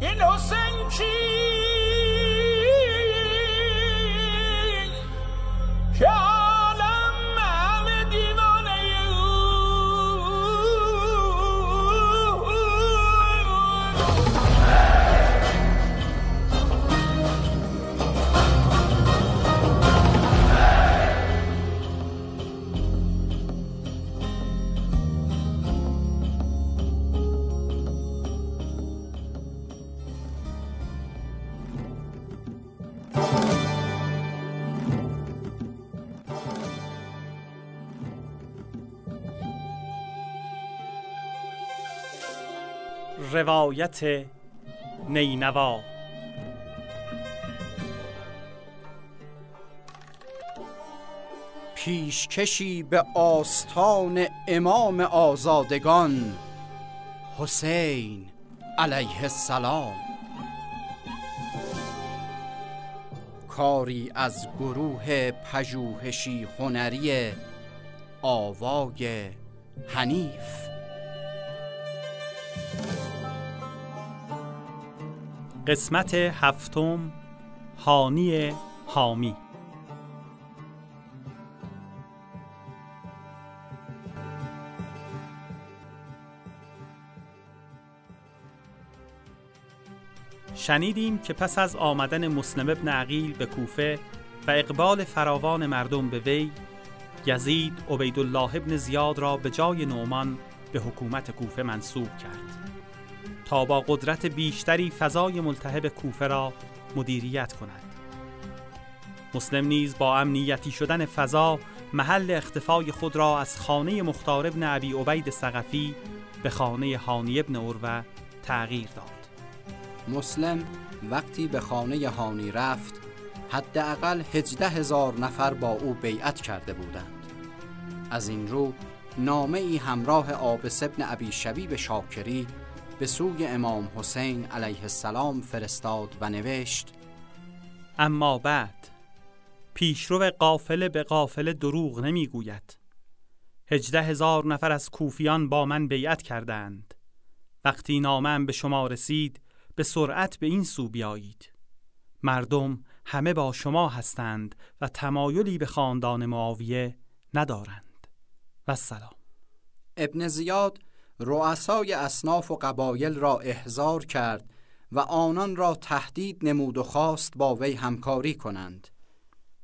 این روایت نینوا. پیشکشی به آستان امام آزادگان حسین علیه السلام. کاری از گروه پژوهشی هنری آوای حنیف. قسمت هفتم هانی حامی. شنیدیم که پس از آمدن مسلم ابن عقیل به کوفه و اقبال فراوان مردم به وی یزید عبیدالله ابن زیاد را به جای نومان به حکومت کوفه منصوب کرد. تا با قدرت بیشتری فضای ملتهب کوفه را مدیریت کند. مسلم نیز با امنیتی شدن فضا محل اختفای خود را از خانه مختار ابن عبی عبید سقفی به خانه هانی ابن اروه تغییر داد. مسلم وقتی به خانه هانی رفت حداقل هجده هزار نفر با او بیعت کرده بودند. از این رو نامه ای همراه آبس ابن عبی شبیب شاکری به سوی امام حسین علیه السلام فرستاد و نوشت اما بعد پیشرو قافله به قافله دروغ نمی‌گوید. هجده هزار نفر از کوفیان با من بیعت کردند. وقتی نامم به شما رسید به سرعت به این سو بیایید. مردم همه با شما هستند و تمایلی به خاندان معاویه ندارند. و سلام. ابن زیاد رؤسای اصناف و قبایل را احضار کرد و آنان را تهدید نمود و خواست با وی همکاری کنند.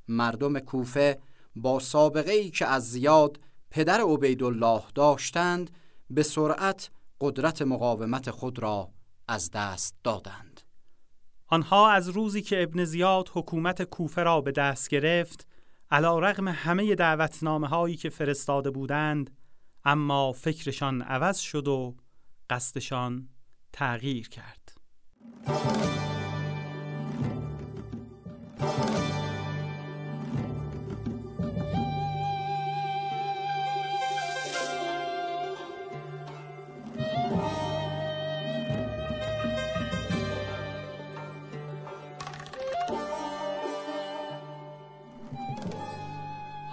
مردم کوفه با سابقه ای که از زیاد پدر عبیدالله داشتند به سرعت قدرت مقاومت خود را از دست دادند. آنها از روزی که ابن زیاد حکومت کوفه را به دست گرفت علا رغم همه دعوتنامه هایی که فرستاده بودند اما فکرشان عوض شد و قصدشان تغییر کرد.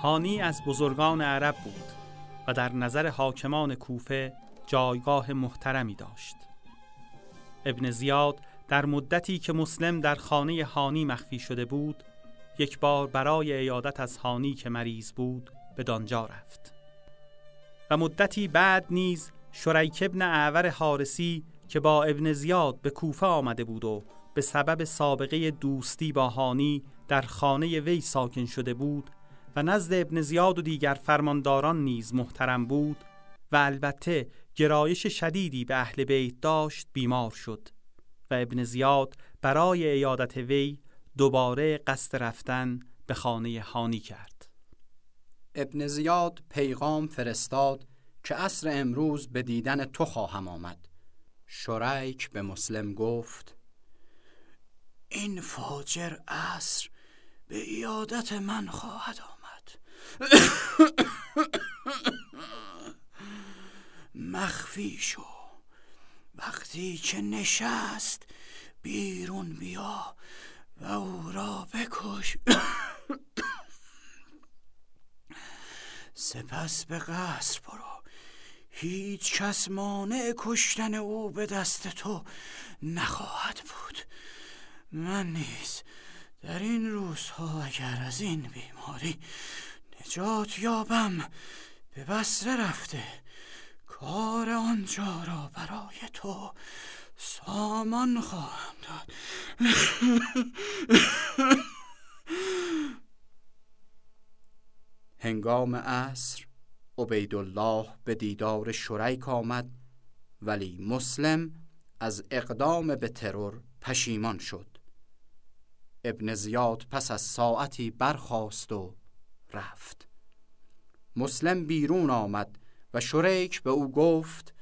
هانی از بزرگان عرب بود. در نظر حاکمان کوفه جایگاه محترمی داشت. ابن زیاد در مدتی که مسلم در خانه هانی مخفی شده بود یک بار برای ایادت از هانی که مریض بود به دانجا رفت. و مدتی بعد نیز شریک ابن اعور حارسی که با ابن زیاد به کوفه آمده بود و به سبب سابقه دوستی با هانی در خانه وی ساکن شده بود و نزد ابن زیاد و دیگر فرمانداران نیز محترم بود و البته گرایش شدیدی به اهل بیت داشت بیمار شد و ابن زیاد برای ایادت وی دوباره قصد رفتن به خانه هانی کرد. ابن زیاد پیغام فرستاد که عصر امروز به دیدن تو خواهم آمد. شریک به مسلم گفت این فاجر عصر به ایادت من خواهد آمد. مخفی شو. وقتی که نشست بیرون بیا و او را بکش. سپس به قصر برو. هیچ کس مانع کشتن او به دست تو نخواهد بود. من نیز در این روزها اگر از این بیماری نجات یابم. به بسره رفته. کار آنجا را برای تو سامان خواهم داد. هنگام عصر عبیدالله به دیدار شریک آمد ولی مسلم از اقدام به ترور پشیمان شد. ابن زیاد پس از ساعتی برخاست و رفت. مسلم بیرون آمد و شریک به او گفت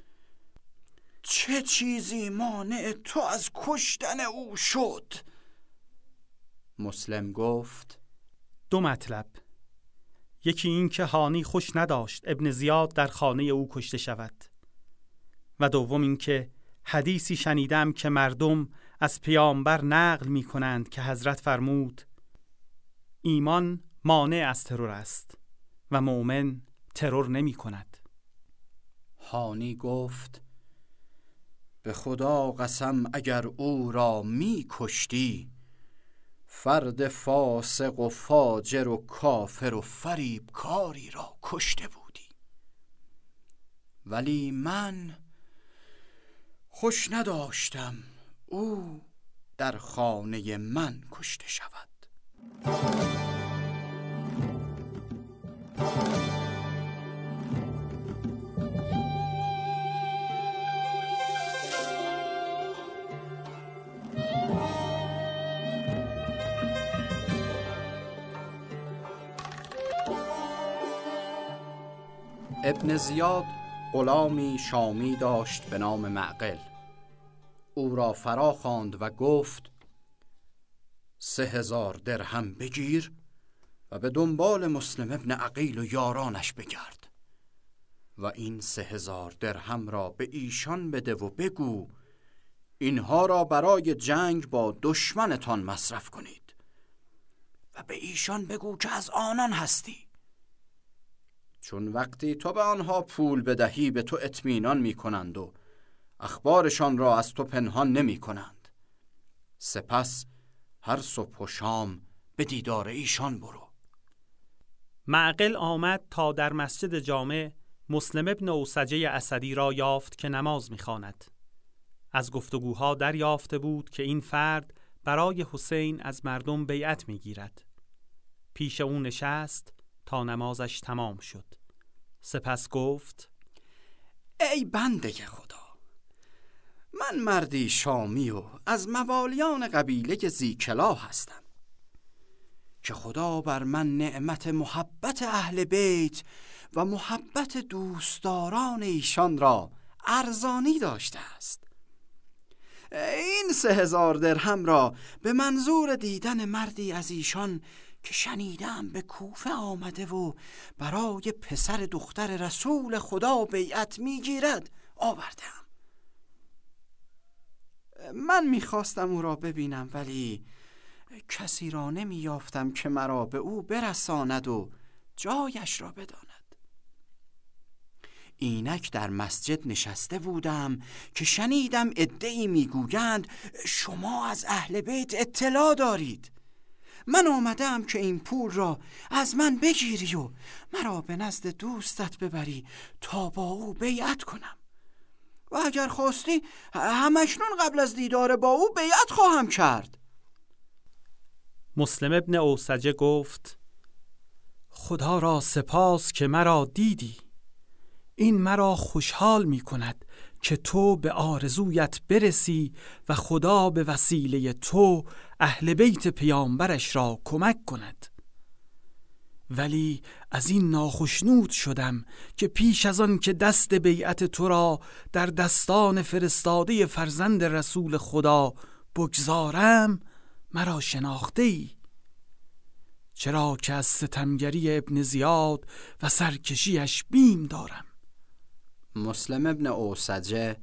چه چیزی مانع تو از کشتن او شد؟ مسلم گفت دو مطلب. یکی این که هانی خوش نداشت ابن زیاد در خانه او کشته شود. و دوم اینکه حدیثی شنیدم که مردم از پیامبر نقل می کنند که حضرت فرمود ایمان مانع از ترور است و مؤمن ترور نمی کند. هانی گفت به خدا قسم اگر او را می کشتی فرد فاسق و فاجر و کافر و فریب کاری را کشته بودی. ولی من خوش نداشتم او در خانه من کشته شود. ابن زیاد غلامی شامی داشت به نام معقل. او را فرا خواند و گفت سه هزار درهم بگیر و به دنبال مسلم ابن عقیل و یارانش بگرد. و این سه هزار درهم را به ایشان بده و بگو اینها را برای جنگ با دشمنتان مصرف کنید. و به ایشان بگو که از آنان هستی. چون وقتی تو به آنها پول بدهی به تو اطمینان می کنند و اخبارشان را از تو پنهان نمی کنند سپس هر صبح و شام به دیدار ایشان برو. معقل آمد تا در مسجد جامع مسلم ابن اوسجه اسدی را یافت که نماز می‌خواند. از گفتگوها دریافته بود که این فرد برای حسین از مردم بیعت می‌گیرد. پیش او نشست تا نمازش تمام شد. سپس گفت ای بنده خدا من مردی شامی و از موالیان قبیله زیکلا هستم که خدا بر من نعمت محبت اهل بیت و محبت دوستداران ایشان را ارزانی داشته است. این سه هزار درهم را به منظور دیدن مردی از ایشان که شنیدم به کوفه آمده و برای پسر دختر رسول خدا بیعت می‌گیرد آوردم. من می‌خواستم او را ببینم ولی کسی را نمیافتم که مرا به او برساند و جایش را بداند. اینک در مسجد نشسته بودم که شنیدم ادعی می‌گویند شما از اهل بیت اطلاع دارید. من آمدم که این پول را از من بگیری و مرا به نزد دوستت ببری تا با او بیعت کنم. و اگر خواستی همشنون قبل از دیدار با او بیعت خواهم کرد. مسلم ابن اوسجه گفت خدا را سپاس که مرا دیدی. این مرا خوشحال می کند که تو به آرزویت برسی و خدا به وسیله تو اهل بیت پیامبرش را کمک کند. ولی از این ناخشنود شدم که پیش از آن که دست بیعت تو را در دستان فرستاده فرزند رسول خدا بگذارم مرا شناخته ای؟ چرا که از ستمگری ابن زیاد و سرکشیش بیم دارم؟ مسلم ابن اوسجه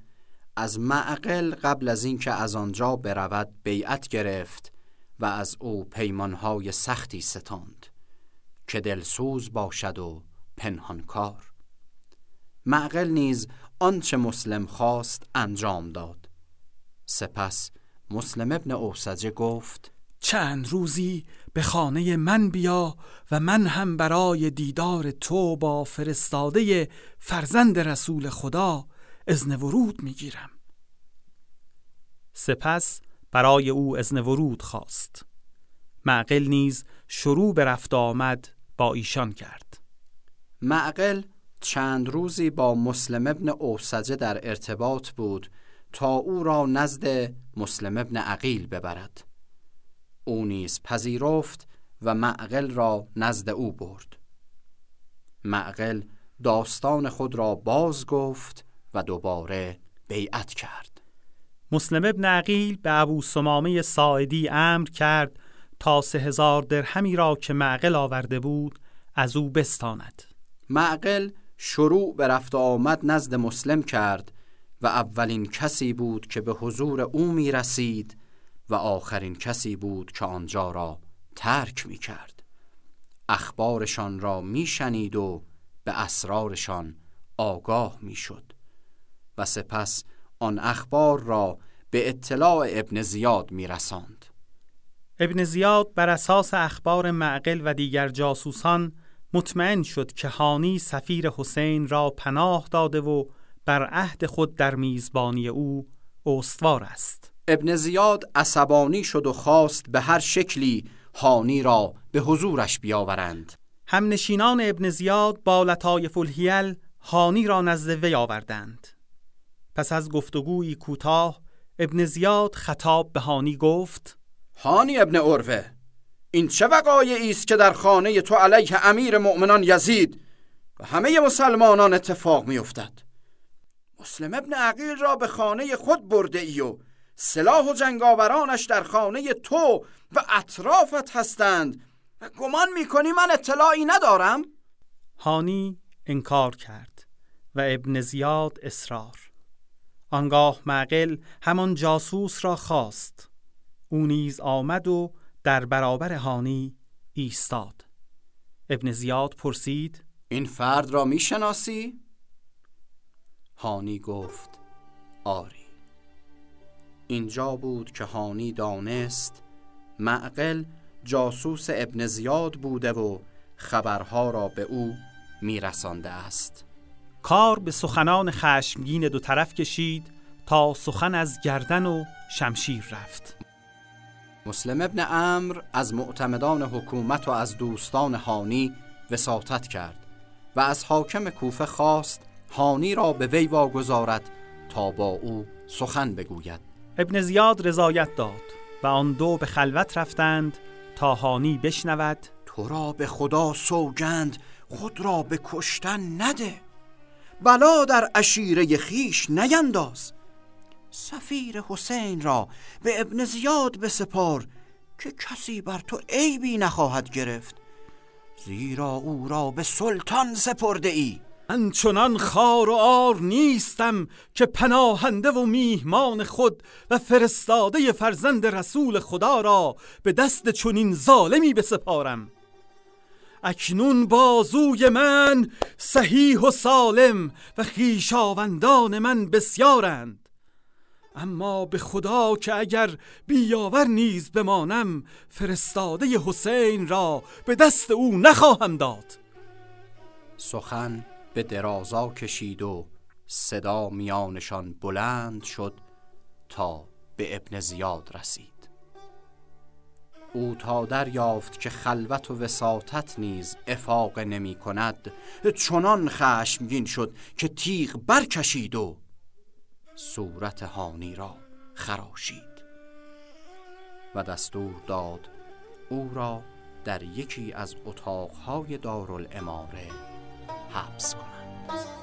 از معقل قبل از اینکه از آنجا برود بیعت گرفت و از او پیمانهای سختی ستاند که دلسوز باشد و پنهانکار. معقل نیز آنچه مسلم خواست انجام داد. سپس مسلم ابن اوسجه گفت چند روزی به خانه من بیا و من هم برای دیدار تو با فرستاده فرزند رسول خدا ازن ورود می‌گیرم. سپس برای او ازن ورود خواست. معقل نیز شروع به رفت آمد با ایشان کرد. معقل چند روزی با مسلم ابن اوسجه در ارتباط بود تا او را نزد مسلم ابن عقیل ببرد. او نیز پذیرفت و معقل را نزد او برد. معقل داستان خود را باز گفت و دوباره بیعت کرد. مسلم ابن عقیل به ابو سمامه ساعدی امر کرد تا سه هزار درهمی را که معقل آورده بود از او بستاند. معقل شروع به رفت آمد نزد مسلم کرد و اولین کسی بود که به حضور او می رسید و آخرین کسی بود که آنجا را ترک می کرد اخبارشان را می شنید و به اسرارشان آگاه می شد و سپس آن اخبار را به اطلاع ابن زیاد می رساند. ابن زیاد بر اساس اخبار معقل و دیگر جاسوسان مطمئن شد که هانی سفیر حسین را پناه داده و بر عهد خود در میزبانی او استوار است. ابن زیاد عصبانی شد و خواست به هر شکلی هانی را به حضورش بیاورند. همنشینان ابن زیاد با لطایف الهیل هانی را نزد وی آوردند. پس از گفتگویی کوتاه ابن زیاد خطاب به هانی گفت هانی ابن اوروه این چه وقایعی است که در خانه تو علیه امیر مؤمنان یزید و همه مسلمانان اتفاق میافتد؟ مسلم ابن عقیل را به خانه خود برده ای و سلاح و جنگاورانش در خانه تو و اطرافت هستند و گمان می‌کنی من اطلاعی ندارم؟ هانی انکار کرد و ابن زیاد اصرار آنگاه معقل همان جاسوس را خواست او نیز آمد و در برابر هانی ایستاد ابن زیاد پرسید این فرد را می‌شناسی؟ هانی گفت آری. اینجا بود که هانی دانست معقل جاسوس ابن زیاد بوده و خبرها را به او میرسانده است. کار به سخنان خشمگین دو طرف کشید تا سخن از گردن و شمشیر رفت. مسلم ابن امر از معتمدان حکومت و از دوستان هانی وساطت کرد و از حاکم کوفه خواست هانی را به وی واگذارد تا با او سخن بگوید. ابن زیاد رضایت داد و آن دو به خلوت رفتند تا هانی بشنود. تو را به خدا سوگند خود را به کشتن نده. بلا در اشیره خیش نینداز. سفیر حسین را به ابن زیاد بسپار که کسی بر تو عیبی نخواهد گرفت. زیرا او را به سلطان سپرده ای من چنان خار و آر نیستم که پناهنده و میهمان خود و فرستاده فرزند رسول خدا را به دست چنین ظالمی بسپارم. اکنون بازوی من صحیح و سالم و خیشاوندان من بسیارند. اما به خدا که اگر بیاور نیز بمانم فرستاده حسین را به دست او نخواهم داد. سخن به درازا کشید و صدا میانشان بلند شد تا به ابن زیاد رسید. او تا دریافت که خلوت و وساطت نیز افاق نمی کند چنان خشمگین شد که تیغ برکشید و صورت هانی را خراشید. و دستور داد او را در یکی از اتاقهای دارالاماره حبس کنند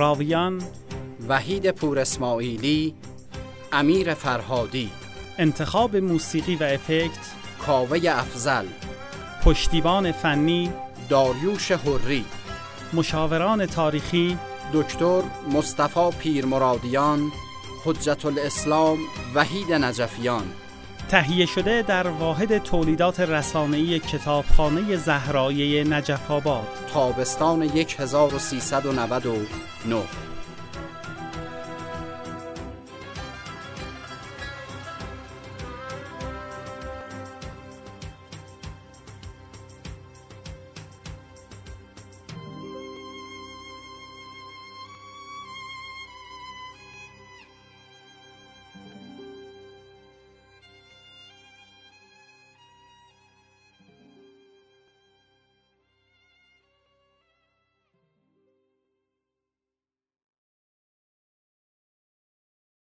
راویان وحید پور اسماعیلی امیر فرهادی انتخاب موسیقی و افکت کاوه افزل پشتیبان فنی داریوش حری مشاوران تاریخی دکتر مصطفی پیرمرادیان حجت الاسلام وحید نجفیان. تهیه شده در واحد تولیدات رسانه‌ای کتابخانه زهرایه نجف آباد. تابستان 1399